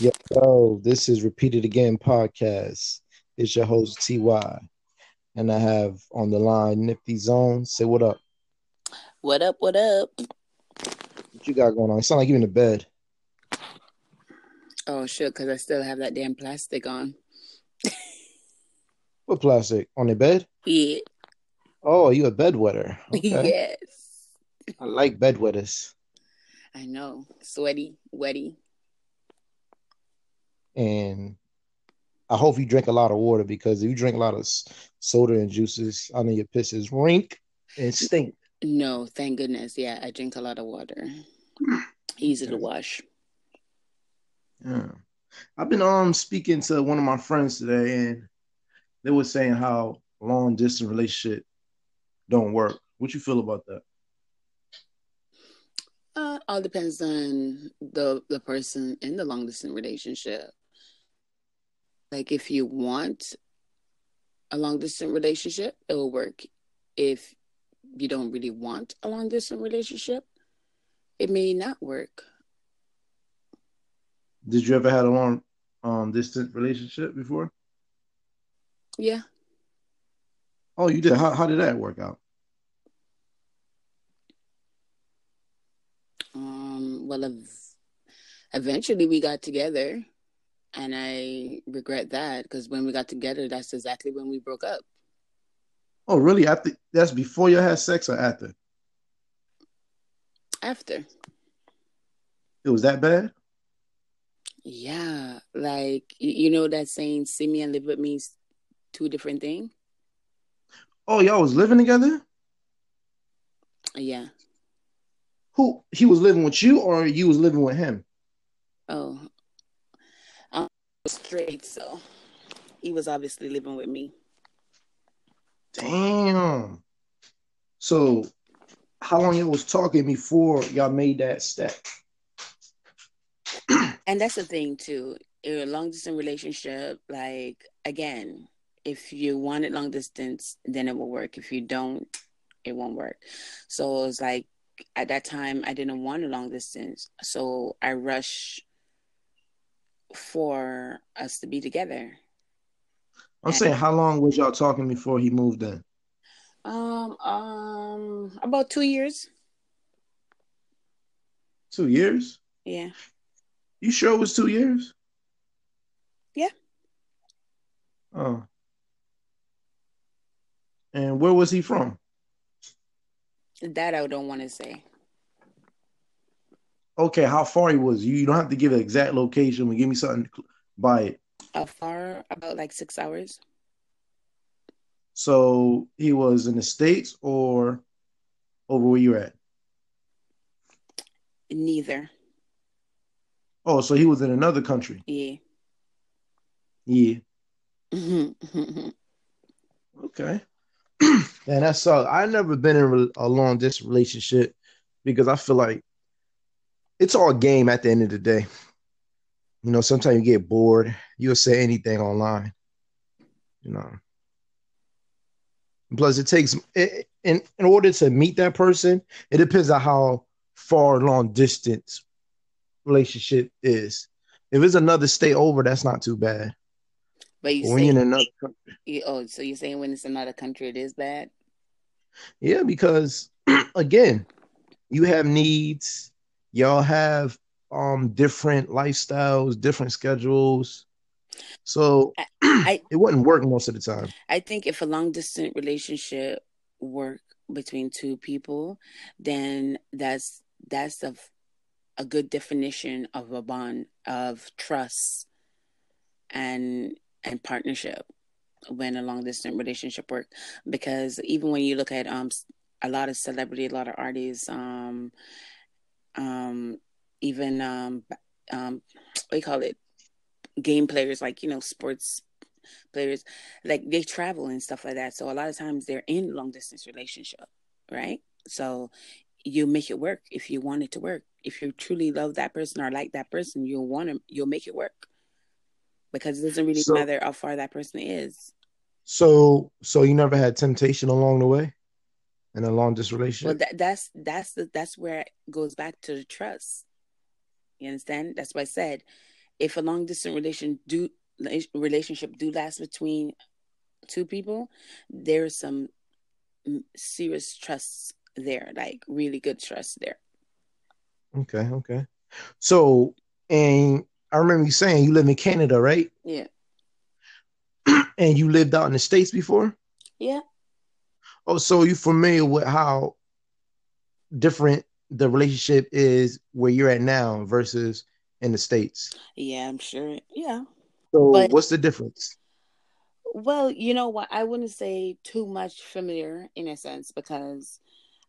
Yo, yo, this is Repeated Again podcast. It's your host TY, and I have on the line Nifty Zone. Say what up? What up? What up? What you got going on? It sound like you in the bed. Oh shit! Because I still have that damn plastic on. What plastic on the bed? Yeah. Oh, you a bedwetter? Okay. yes. I like bedwetters, I know. Sweaty, wetty. And I hope you drink a lot of water because if you drink a lot of soda and juices, I know your piss is rink and stink. No, thank goodness. Yeah, I drink a lot of water. Easy to wash. Yeah. I've been um speaking to one of my friends today and they were saying how long distance relationship don't work. What you feel about that? Uh, all depends on the the person in the long distance relationship. Like if you want a long distance relationship, it will work. If you don't really want a long distance relationship, it may not work. Did you ever had a long um distance relationship before? Yeah. Oh, you did. How how did that work out? Um, well, ev- eventually we got together, and I regret that because when we got together, that's exactly when we broke up. Oh, really? After that's before you had sex or after? After, It was that bad? yeah, like you know that saying, "See me and live with me," is two different things. Oh, y'all was living together? Yeah. Who he was living with you or you was living with him? Oh, straight, so he was obviously living with me. Damn. So how long y'all was talking before y'all made that step? And that's the thing too. In a long distance relationship, like again, if you want it long distance, then it will work. If you don't, it won't work. So it's like at that time I didn't want a long distance. So I rushed for us to be together. I'm saying how long was y'all talking before he moved in? Um um about two years. Two years? Yeah. You sure it was two years? Yeah. Oh. And where was he from? That I don't want to say. Okay, how far he was? You, you don't have to give an exact location, but give me something by it. How far? About like six hours. So he was in the States or over where you're at? Neither. Oh, so he was in another country. Yeah. Yeah. Okay. Man, that's so. I've never been in a long distance relationship because I feel like it's all game at the end of the day. You know, sometimes you get bored. You'll say anything online. You know. Plus, it takes it, in in order to meet that person. It depends on how far long distance relationship is. If it's another state over, that's not too bad. But you when say, in another country. you- oh, so you're saying when it's another country, it is bad? Yeah, because again, you have needs. Y'all have um different lifestyles, different schedules. So I- it wouldn't work most of the time. I think if a long distance relationship work between two people, then that's that's a a good definition of a bond of trust and and partnership when a long distance relationship work because even when you look at um a lot of celebrity a lot of artists um um even um um what do you call it? Game players like you know sports players like they travel and stuff like that. So a lot of times they're in long distance relationship right? So you make it work if you want it to work. If you truly love that person or like that person you'll want to you'll make it work. Because it doesn't really So- matter how far that person is. So so you never had temptation along the way in a long distance well relationship? that, that's that's the that's where it goes back to the trust you understand that's why i said if a long distance relation do relationship do last between two people, there's some serious trust there, like really good trust there. Okay, okay. So, and I remember you saying you live in Canada, right? Yeah. and you lived out in the States before? Yeah. Oh, so you familiar with how different the relationship is where you're at now versus in the States? Yeah, I'm sure. Yeah. So but, what's the difference? Well, you know what? I wouldn't say too much familiar in a sense because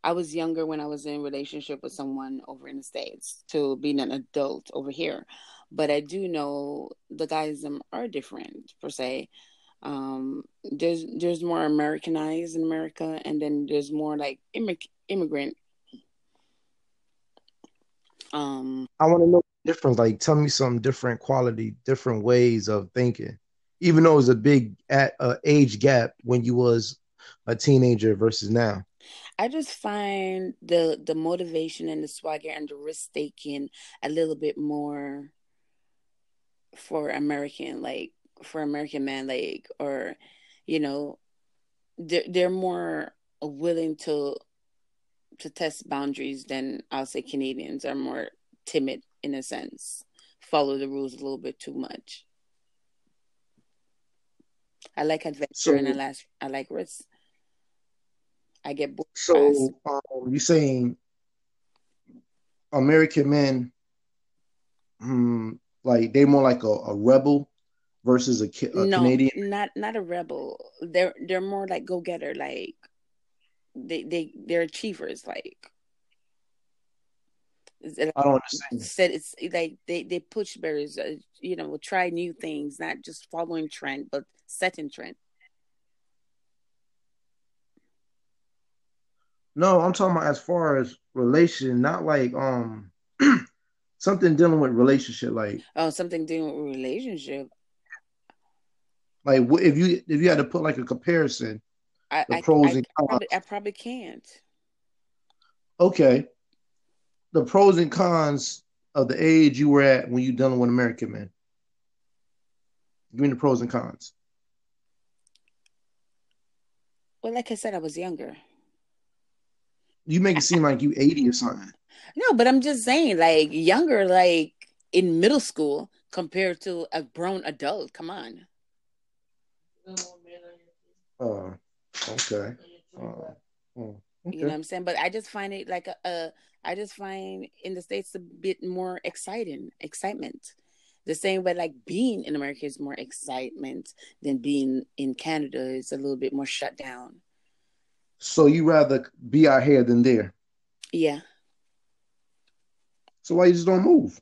I was younger when I was in relationship with someone over in the States to being an adult over here. But I do know the guys them are different per se. Um, there's there's more Americanized in America, and then there's more like immig- immigrant. Um, I want to know different. Like, tell me some different quality, different ways of thinking. Even though it was a big at, uh, age gap when you was a teenager versus now. I just find the the motivation and the swagger and the risk taking a little bit more for American, like for American man, like or you know, they're they're more willing to to test boundaries than I'll say Canadians are more timid in a sense, follow the rules a little bit too much. I like adventure so, and I like I like risk. I get bored. So um, you saying American men, hmm, like they more like a, a rebel versus a, a no, Canadian? Not not a rebel. They're they're more like go getter. Like they they they're achievers. Like I don't understand. Said it's like they they push barriers. Uh, you know, try new things, not just following trend, but setting trend. No, I'm talking about as far as relation, not like um something dealing with relationship, like oh, something dealing with relationship. Like if you if you had to put like a comparison, I, the pros I, and cons. I probably, I probably can't. Okay, the pros and cons of the age you were at when you dealing with American men. Give me the pros and cons. Well, like I said, I was younger. You make it seem like you 80 or something. No, but I'm just saying, like younger, like in middle school compared to a grown adult. Come on. Oh, okay. Uh, oh, okay. You know what I'm saying? But I just find it like a, a I just find in the States a bit more exciting, excitement. The same way like being in America is more excitement than being in Canada is a little bit more shut down. So you rather be out here than there? Yeah. So why you just don't move?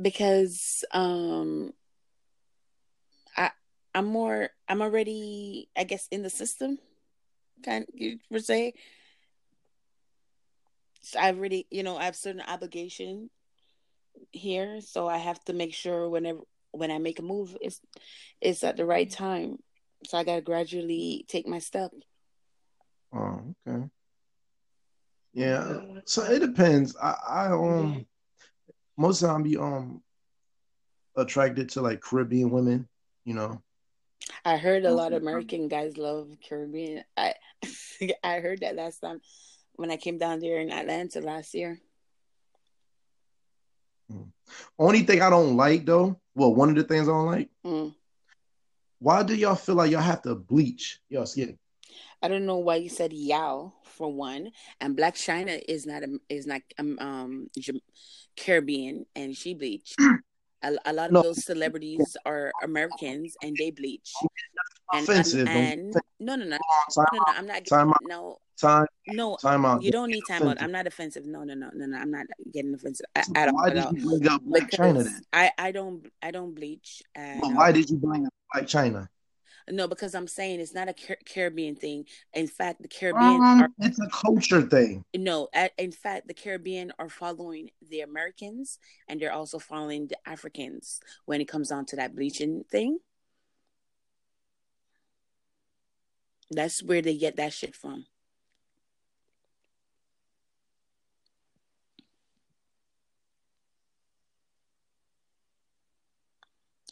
Because um I'm more I'm already I guess in the system kind of, you would say. So I really you know I have certain obligation here so I have to make sure whenever when I make a move it's it's at the right time. So I gotta gradually take my step. Oh, okay. Yeah. So it depends. I, I um most of the time be um attracted to like Caribbean women, you know. I heard a lot of American guys love Caribbean. I I heard that last time when I came down there in Atlanta last year. Hmm. Only thing I don't like though, well, one of the things I don't like. Mm. Why do y'all feel like y'all have to bleach y'all skin? I don't know why you said Yao for one, and Blac Chyna is not a, is not um, um Caribbean, and she bleached. A, a lot of no. those celebrities are Americans, and they bleach. And, offensive. And, and no, no, no, no, no, no, I'm not. Getting, no, time. No, time out. You don't need time out. I'm not offensive. No, no, no, no, no. I'm not getting offensive at, so at why all. Did you bring up Blac Chyna then? I, I don't, I don't bleach. And, well, why did you bring up Blac Chyna? No, because I'm saying it's not a Car- Caribbean thing. In fact, the Caribbean um, are, it's a culture thing. No, in fact, the Caribbean are following the Americans and they're also following the Africans when it comes down to that bleaching thing. That's where they get that shit from.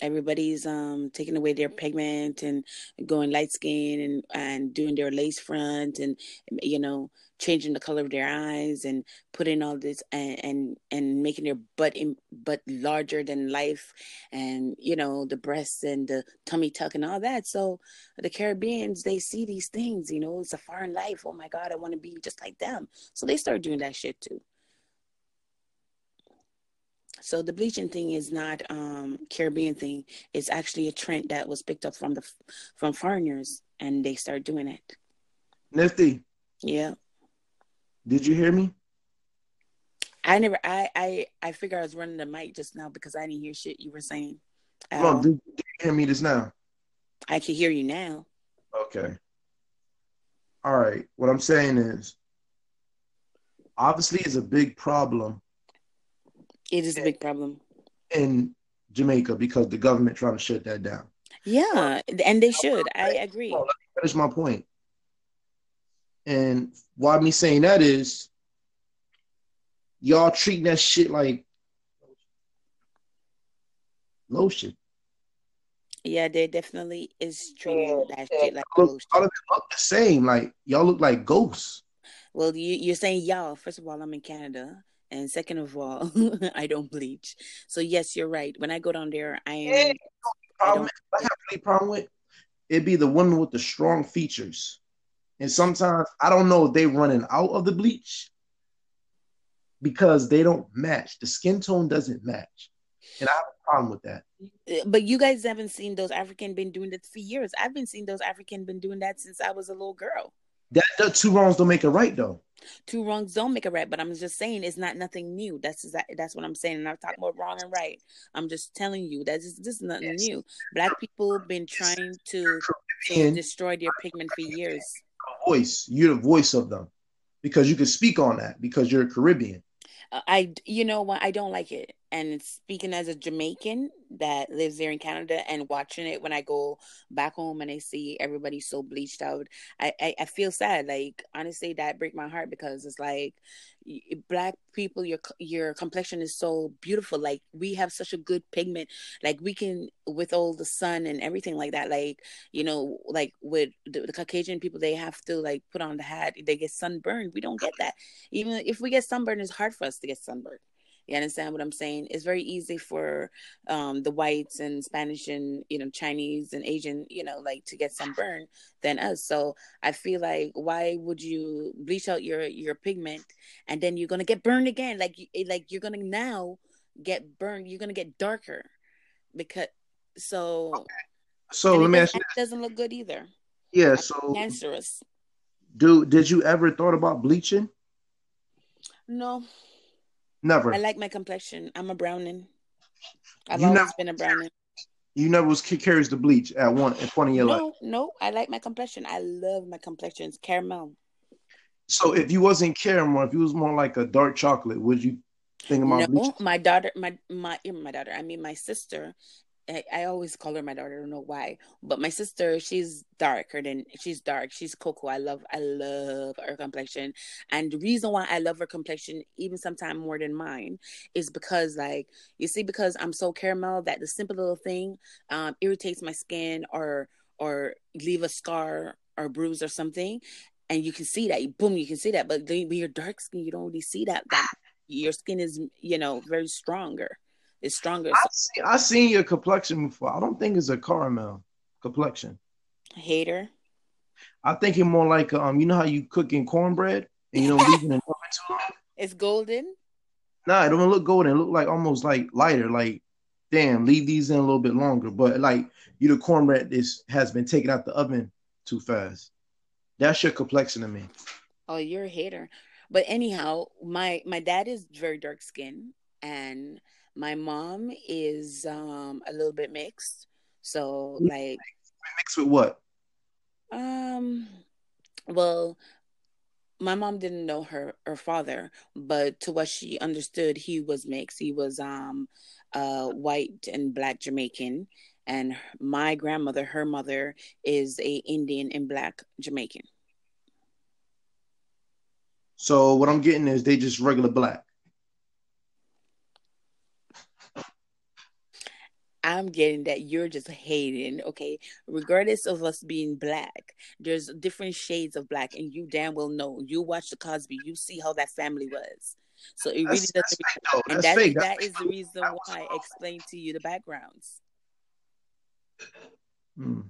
Everybody's um taking away their pigment and going light skin and and doing their lace front and you know changing the color of their eyes and putting all this and and, and making their butt in, butt larger than life and you know the breasts and the tummy tuck and all that. So the caribbeans they see these things you know it's a foreign life. Oh my god i want to be just like them. So they start doing that shit too so the bleaching thing is not um Caribbean thing. It's actually a trend that was picked up from the from foreigners, and they start doing it. Nifty. Yeah. Did you hear me? I never. I I I figure I was running the mic just now because I didn't hear shit you were saying. Um, did, did you hear me just now? I can hear you now. Okay. All right. What I'm saying is, obviously, it's a big problem it is a big problem in Jamaica because the government trying to shut that down. Yeah, and they should. I agree. Finish my point. And why me saying that is y'all treating that shit like lotion. Yeah, they definitely is treating that shit like look, lotion. All of them look the same. Like y'all look like ghosts. Well, you, you're saying y'all. First of all, I'm in Canada. And second of all, I don't bleach. So yes, you're right. When I go down there, I am. Problem, I, I have any problem with it'd be the women with the strong features. And sometimes I don't know if they running out of the bleach because they don't match. The skin tone doesn't match. And I have a problem with that. Uh, but you guys haven't seen those African been doing that for years. I've been seeing those African been doing that since I was a little girl. That, that two wrongs don't make a right though. Two wrongs don't make a right, but I'm just saying it's not nothing new. That's exactly, that's what I'm saying. And I'm talking about wrong and right. I'm just telling you that this, this is nothing yes. new. Black people been trying to, to destroy their pigment for years. Voice, you're the voice of them because you can speak on that because you're a Caribbean. Uh, I, you know what? I don't like it. And speaking as a Jamaican that lives there in Canada and watching it when I go back home and I see everybody so bleached out, I, I, I feel sad. Like honestly, that break my heart because it's like black people, your your complexion is so beautiful. Like we have such a good pigment. Like we can with all the sun and everything like that. Like you know, like with the, the Caucasian people, they have to like put on the hat. They get sunburned. We don't get that. Even if we get sunburned, it's hard for us to get sunburned. You understand what I'm saying? It's very easy for um, the whites and Spanish and you know Chinese and Asian, you know, like to get some burn than us. So I feel like why would you bleach out your your pigment and then you're gonna get burned again? Like like you're gonna now get burned. You're gonna get darker because so. Okay. So let me ask you. Doesn't look good either. Yeah. So cancerous. Do did you ever thought about bleaching? No. Never. I like my complexion. I'm a browning. I've you always never, been a browning. You never was carries the bleach at one at point in your no, life. No, I like my complexion. I love my complexion. It's caramel. So if you wasn't caramel, if you was more like a dark chocolate, would you think about no, bleaching? my daughter, my my my daughter. I mean, my sister I, always call her my daughter. I don't know why, but my sister, she's darker than she's dark. She's cocoa. I love, I love her complexion, and the reason why I love her complexion even sometimes more than mine is because, like, you see, because I'm so caramel that the simple little thing um, irritates my skin or or leave a scar or bruise or something, and you can see that. Boom, you can see that. But when you're dark skin, you don't really see that. That your skin is, you know, very stronger is stronger. I see, I seen your complexion before. I don't think it's a caramel complexion. Hater. I think it's more like um, you know how you cooking cornbread and you don't leave it in too long. It's golden. Nah, it don't look golden. It look like almost like lighter. Like, damn, leave these in a little bit longer. But like you, the cornbread is has been taken out the oven too fast. That's your complexion to me. Oh, you're a hater. But anyhow, my my dad is very dark skinned and my mom is um a little bit mixed. So like mixed with what? Um well my mom didn't know her her father, but to what she understood, he was mixed. He was um uh white and black Jamaican and my grandmother, her mother is a Indian and black Jamaican. So what I'm getting is they just regular black. I'm getting that you're just hating, okay? Regardless of us being black, there's different shades of black, and you damn well know. You watch the Cosby, you see how that family was. So it really That's- doesn't. that's fake, and That's that, That's the reason why I explained to you the backgrounds. Hmm.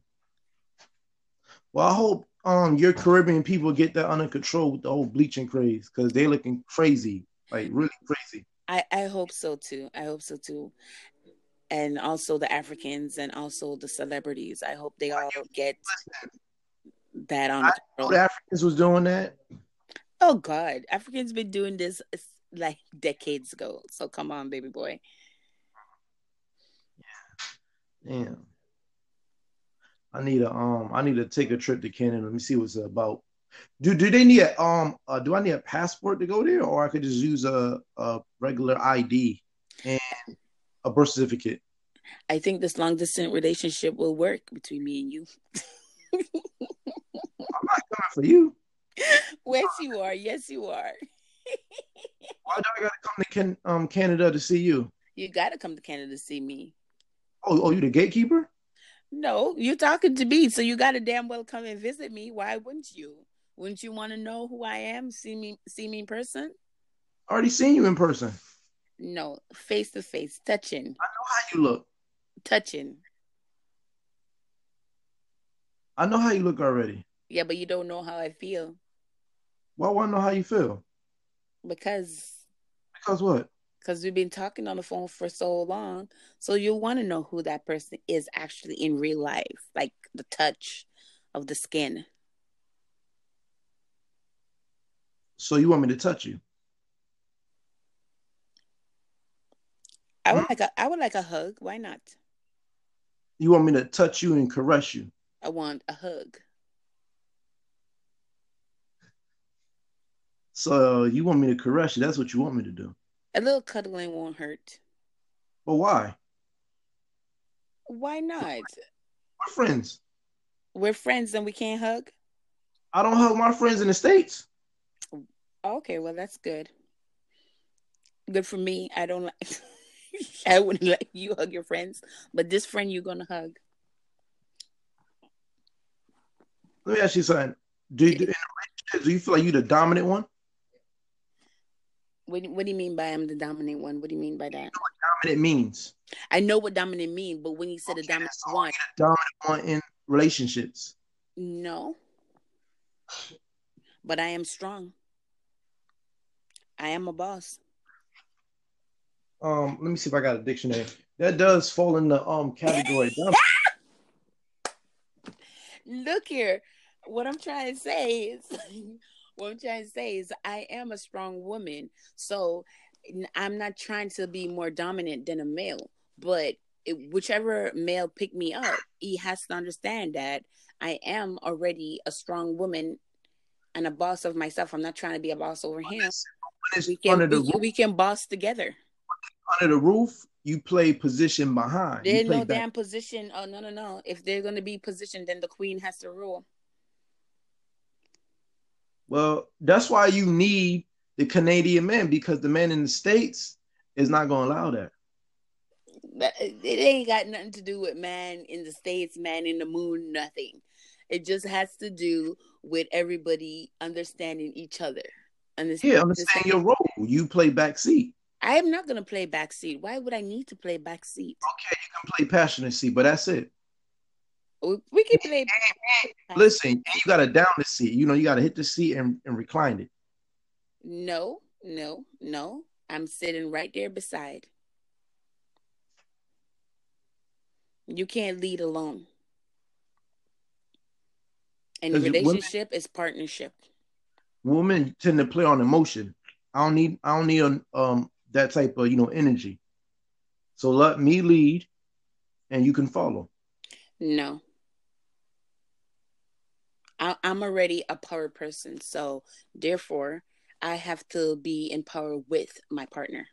Well, I hope um your Caribbean people get that under control with the whole bleaching craze because they're looking crazy, like really crazy. I, I hope so too. I hope so too. And also the Africans and also the celebrities. I hope they all get that on I Africans was doing that. Oh God, Africans been doing this like decades ago. So come on, baby boy. Damn. I need a um I need to take a trip to Canada. Let me see what's about. Do do they need a um uh, do I need a passport to go there or I could just use a, a regular ID and a birth certificate? I think this long distance relationship will work between me and you. I'm not coming for you. yes, you are. Yes, you are. Why do I gotta come to Can- um Canada to see you? You got to come to Canada to see me. Oh, oh, you the gatekeeper? No, you're talking to me, so you got to damn well come and visit me. Why wouldn't you? Wouldn't you want to know who I am? See me, see me in person? I already seen you in person. No, face to face, touching, I know how you look. touching. I know how you look already. Yeah, but you don't know how I feel Why would I know how you feel? because Because what? because we've been talking on the phone for so long. So you want to know who that person is actually in real life, like the touch of the skin. So you want me to touch you? I would Hmm? like a I would like a hug. Why not? You want me to touch you and caress you? I want a hug. So you want me to caress you? That's what you want me to do. A little cuddling won't hurt. But why? Why not? We're friends. We're friends and we can't hug. I don't hug my friends in the states. Okay, well that's good. Good for me. I don't like. I wouldn't let you hug your friends, but this friend you're gonna hug. Let me ask you something. Do you, do, in do you feel like you the dominant one? What, do- what do you mean by I'm the dominant one? What do you mean by that? Dominant means I know what dominant means, but when you said a dominant one, the dominant one in relationships. no. But I am strong. I am a boss. Um, let me see if I got a dictionary. That does fall in the um category. Look here. What I'm trying to say is what I'm trying to say is I am a strong woman. So I'm not trying to be more dominant than a male, but it, whichever male pick me up, he has to understand that I am already a strong woman and a boss of myself. I'm not trying to be a boss over him. We can we, we can boss together. Under the roof, you play position behind. There's no back. damn position. Oh no no no! If they're gonna be positioned, then the queen has to rule. Well, that's why you need the Canadian man because the man in the states is not going to allow that. But it ain't got nothing to do with man in the states, man in the moon, nothing. It just has to do with everybody understanding each other. Understand? Yeah, understand your role. You play backseat. I am not gonna play backseat. Why would I need to play backseat? Okay, you can play passionacy, but that's it. We, can play. Listen, you got to down the seat. You know, you got to hit the seat and, and recline it. No, no, no. I'm sitting right there beside. You can't lead alone. And you- women- relationship is partnership. Women tend to play on emotion. I don't need. I don't need a, um that type of you know energy. So let me lead, and you can follow. No. I, I'm already a power person, so therefore I have to be in power with my partner.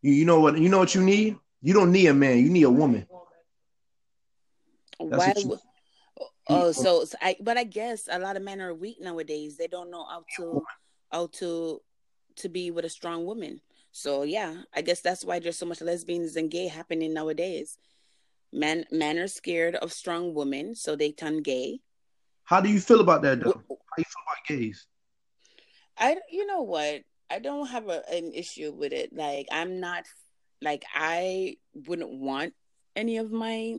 You, you know what? You know what you need. You don't need a man. You need a woman. That's Why? you- Oh, so, so I. But I guess a lot of men are weak nowadays. They don't know how to how to to be with a strong woman. So yeah, I guess that's why there's so much lesbians and gay happening nowadays. Men men are scared of strong women, so they turn gay. How do you feel about that though? How you feel about gays? I you know what? I don't have a, an issue with it. Like I'm not like I wouldn't want any of my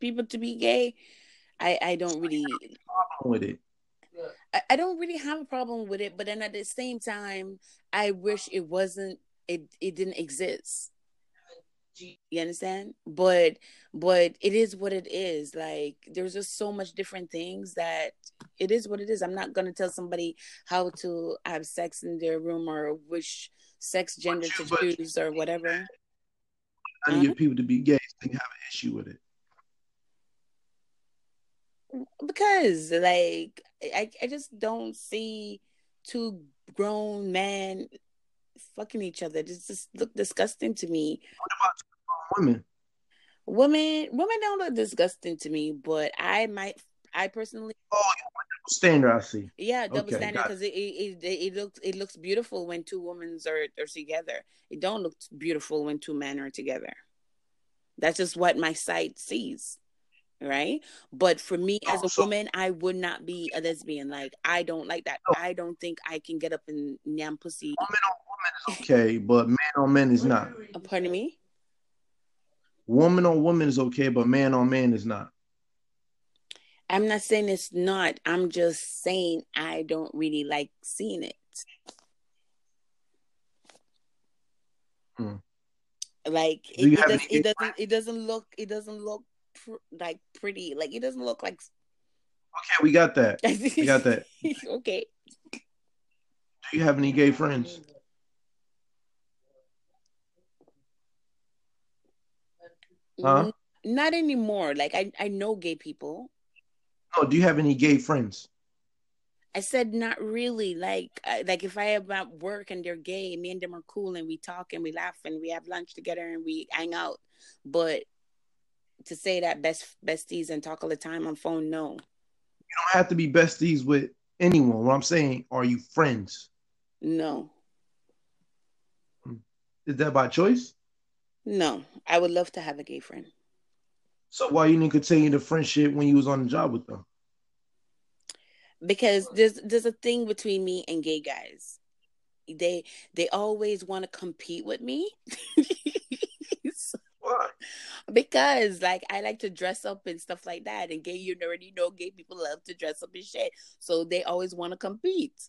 people to be gay. I I don't really problem with it. I, I don't really have a problem with it, but then at the same time, I wish it wasn't it it didn't exist. You understand? But but it is what it is. Like there's just so much different things that it is what it is. I'm not gonna tell somebody how to have sex in their room or which sex gender to choose or whatever. I need uh-huh. people to be gay, so you have an issue with it. Because like I, I just don't see two grown men fucking each other. It just look disgusting to me. What about women? Women, women don't look disgusting to me, but I might, I personally. Oh, double standard. I see. Yeah, double okay, standard because it. It, it it looks it looks beautiful when two women are are together. It don't look beautiful when two men are together. That's just what my sight sees right? But for me as a woman, I would not be a lesbian. Like I don't like that. I don't think I can get up and yam pussy. Woman on woman is okay, but man on man is not. Uh, pardon me. Woman on woman is okay, but man on man is not. I'm not saying it's not. I'm just saying I don't really like seeing it. Hmm. Like it, it, does, it doesn't. It doesn't look. It doesn't look pr- like pretty. Like it doesn't look like. Okay, we got that. we got that. okay. Do you have any gay friends? Huh? Not anymore. Like I, I know gay people. Oh, do you have any gay friends? I said not really. Like like if I have at work and they're gay, me and them are cool and we talk and we laugh and we have lunch together and we hang out. But to say that best besties and talk all the time on phone, no. You don't have to be besties with anyone. What I'm saying, are you friends? No. Hmm. Is that by choice? No. I would love to have a gay friend. So why you didn't continue the friendship when you was on the job with them? Because there's there's a thing between me and gay guys. They they always want to compete with me. Why? Because like I like to dress up and stuff like that, and gay you already know gay people love to dress up and shit, so they always want to compete,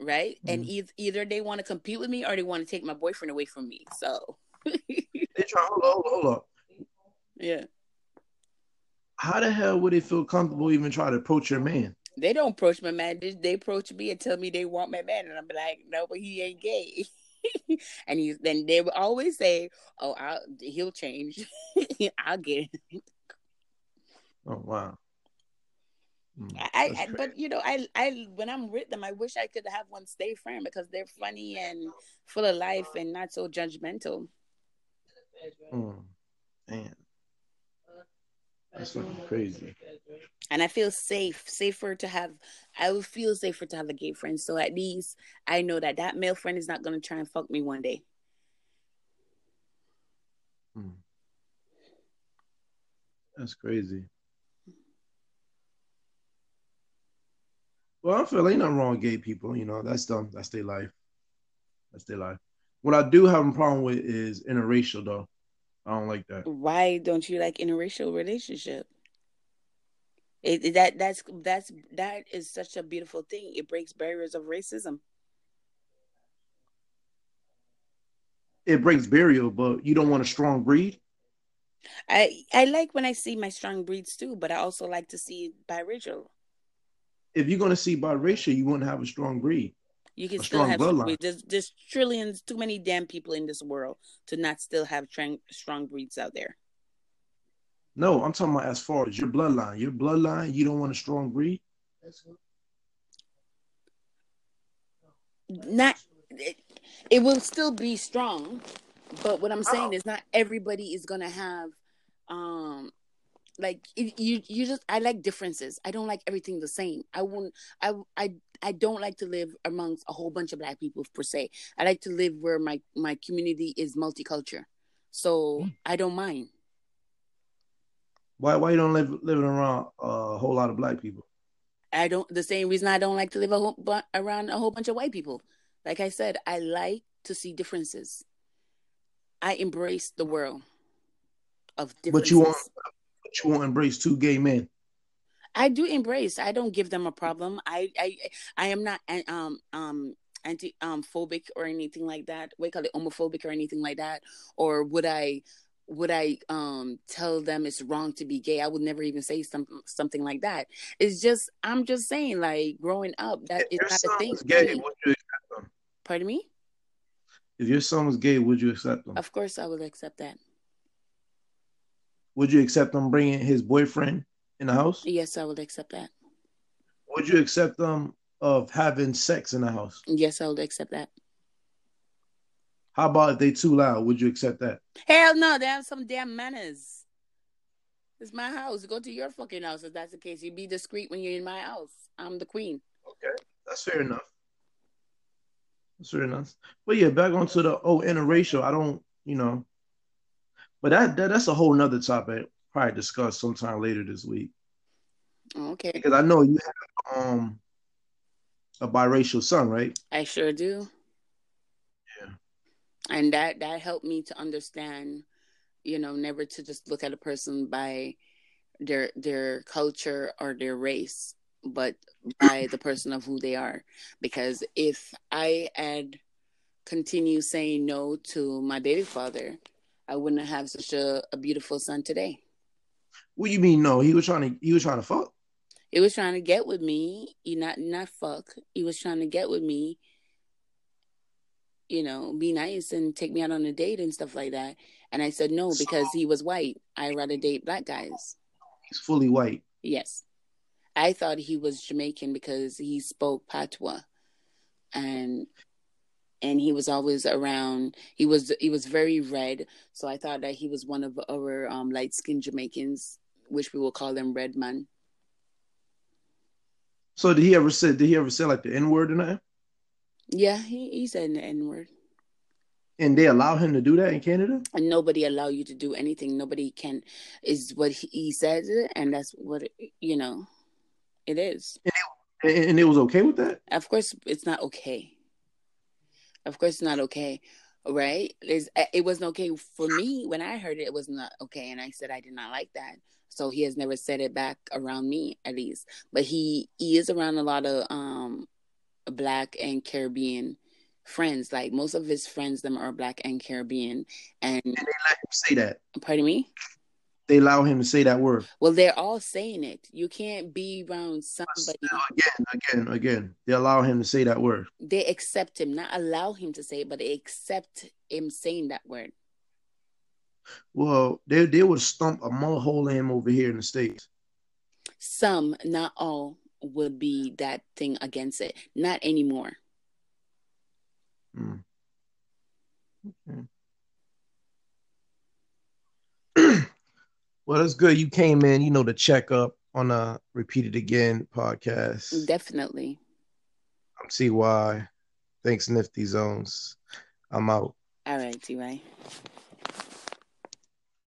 right? Mm-hmm. And e- either they want to compete with me or they want to take my boyfriend away from me. So they try. Hold on, hold on. Yeah. How the hell would they feel comfortable even try to approach your man? They don't approach my man. They, they approach me and tell me they want my man, and I'm like, no, but he ain't gay. and he's then they would always say, "Oh, I'll, he'll change. I'll get it." Oh wow. Mm, I, I but you know I I when I'm with them I wish I could have one stay friend because they're funny and full of life and not so judgmental. Mm, man, that's fucking crazy and I feel safe, safer to have. I would feel safer to have a gay friend. So at least I know that that male friend is not going to try and fuck me one day. Hmm. That's crazy. Well, I feel like nothing wrong with gay people. You know, that's them. That's their life. That's their life. What I do have a problem with is interracial, though. I don't like that. Why don't you like interracial relationship? It, that that's that's that is such a beautiful thing. It breaks barriers of racism. It breaks barrier, but you don't want a strong breed. I I like when I see my strong breeds too, but I also like to see biracial. If you're gonna see biracial, you wouldn't have a strong breed. You can still have bloodline. There's, there's trillions, too many damn people in this world to not still have tra- strong breeds out there. No, I'm talking about as far as your bloodline. Your bloodline, you don't want a strong breed. Not, it, it will still be strong, but what I'm saying oh. is not everybody is gonna have, um, like you you just I like differences. I don't like everything the same. I won't I I I don't like to live amongst a whole bunch of black people per se. I like to live where my my community is multicultural. So mm. I don't mind. Why why you don't live living around a whole lot of black people? I don't the same reason I don't like to live a whole, around a whole bunch of white people. Like I said, I like to see differences. I embrace the world of differences. But you want but you won't embrace two gay men. I do embrace. I don't give them a problem. I I I am not um um anti um phobic or anything like that. We call it homophobic or anything like that. Or would I would I um tell them it's wrong to be gay? I would never even say something something like that. It's just I'm just saying like growing up that if is not a thing. Gay, would you accept them? Pardon me? If your son was gay, would you accept them? Of course I would accept that. Would you accept them bringing his boyfriend in the house? Yes, I would accept that. Would you accept them of having sex in the house? Yes, I would accept that. How about if they too loud? Would you accept that? Hell no, they have some damn manners. It's my house. Go to your fucking house if that's the case. You be discreet when you're in my house. I'm the queen. Okay, that's fair enough. That's fair enough. But yeah, back onto the oh interracial. I don't, you know, but that, that that's a whole nother topic. Probably discuss sometime later this week. Okay. Because I know you have um a biracial son, right? I sure do Yeah. and that that helped me to understand you know never to just look at a person by their their culture or their race but by the person of who they are because if i had continued saying no to my baby father i wouldn't have such a, a beautiful son today what do you mean no he was trying to he was trying to fuck he was trying to get with me he not not fuck he was trying to get with me you know, be nice and take me out on a date and stuff like that. And I said no because he was white. I rather date black guys. He's fully white. Yes. I thought he was Jamaican because he spoke patois. And and he was always around he was he was very red. So I thought that he was one of our um, light skinned Jamaicans, which we will call them red man. So did he ever say did he ever say like the N word in that? Yeah, he, he said the N word. And they allow him to do that in Canada? And nobody allow you to do anything. Nobody can is what he says, and that's what you know. It is. And it, and it was okay with that. Of course, it's not okay. Of course, it's not okay, right? It's, it wasn't okay for me when I heard it. It was not okay, and I said I did not like that. So he has never said it back around me, at least. But he he is around a lot of um black and Caribbean friends. Like most of his friends, them are black and Caribbean, and, and they let him say that. Pardon me. They allow him to say that word. Well, they're all saying it. You can't be around somebody. Again, again, again. They allow him to say that word. They accept him, not allow him to say it, but they accept him saying that word. Well, they they would stump a mud hole in him over here in the states. Some, not all would be that thing against it. Not anymore. Mm. Okay. well, that's good. You came in, you know, to check up on a Repeat It Again podcast. Definitely. I'm CY. Thanks, Nifty Zones. I'm out. All right, TY.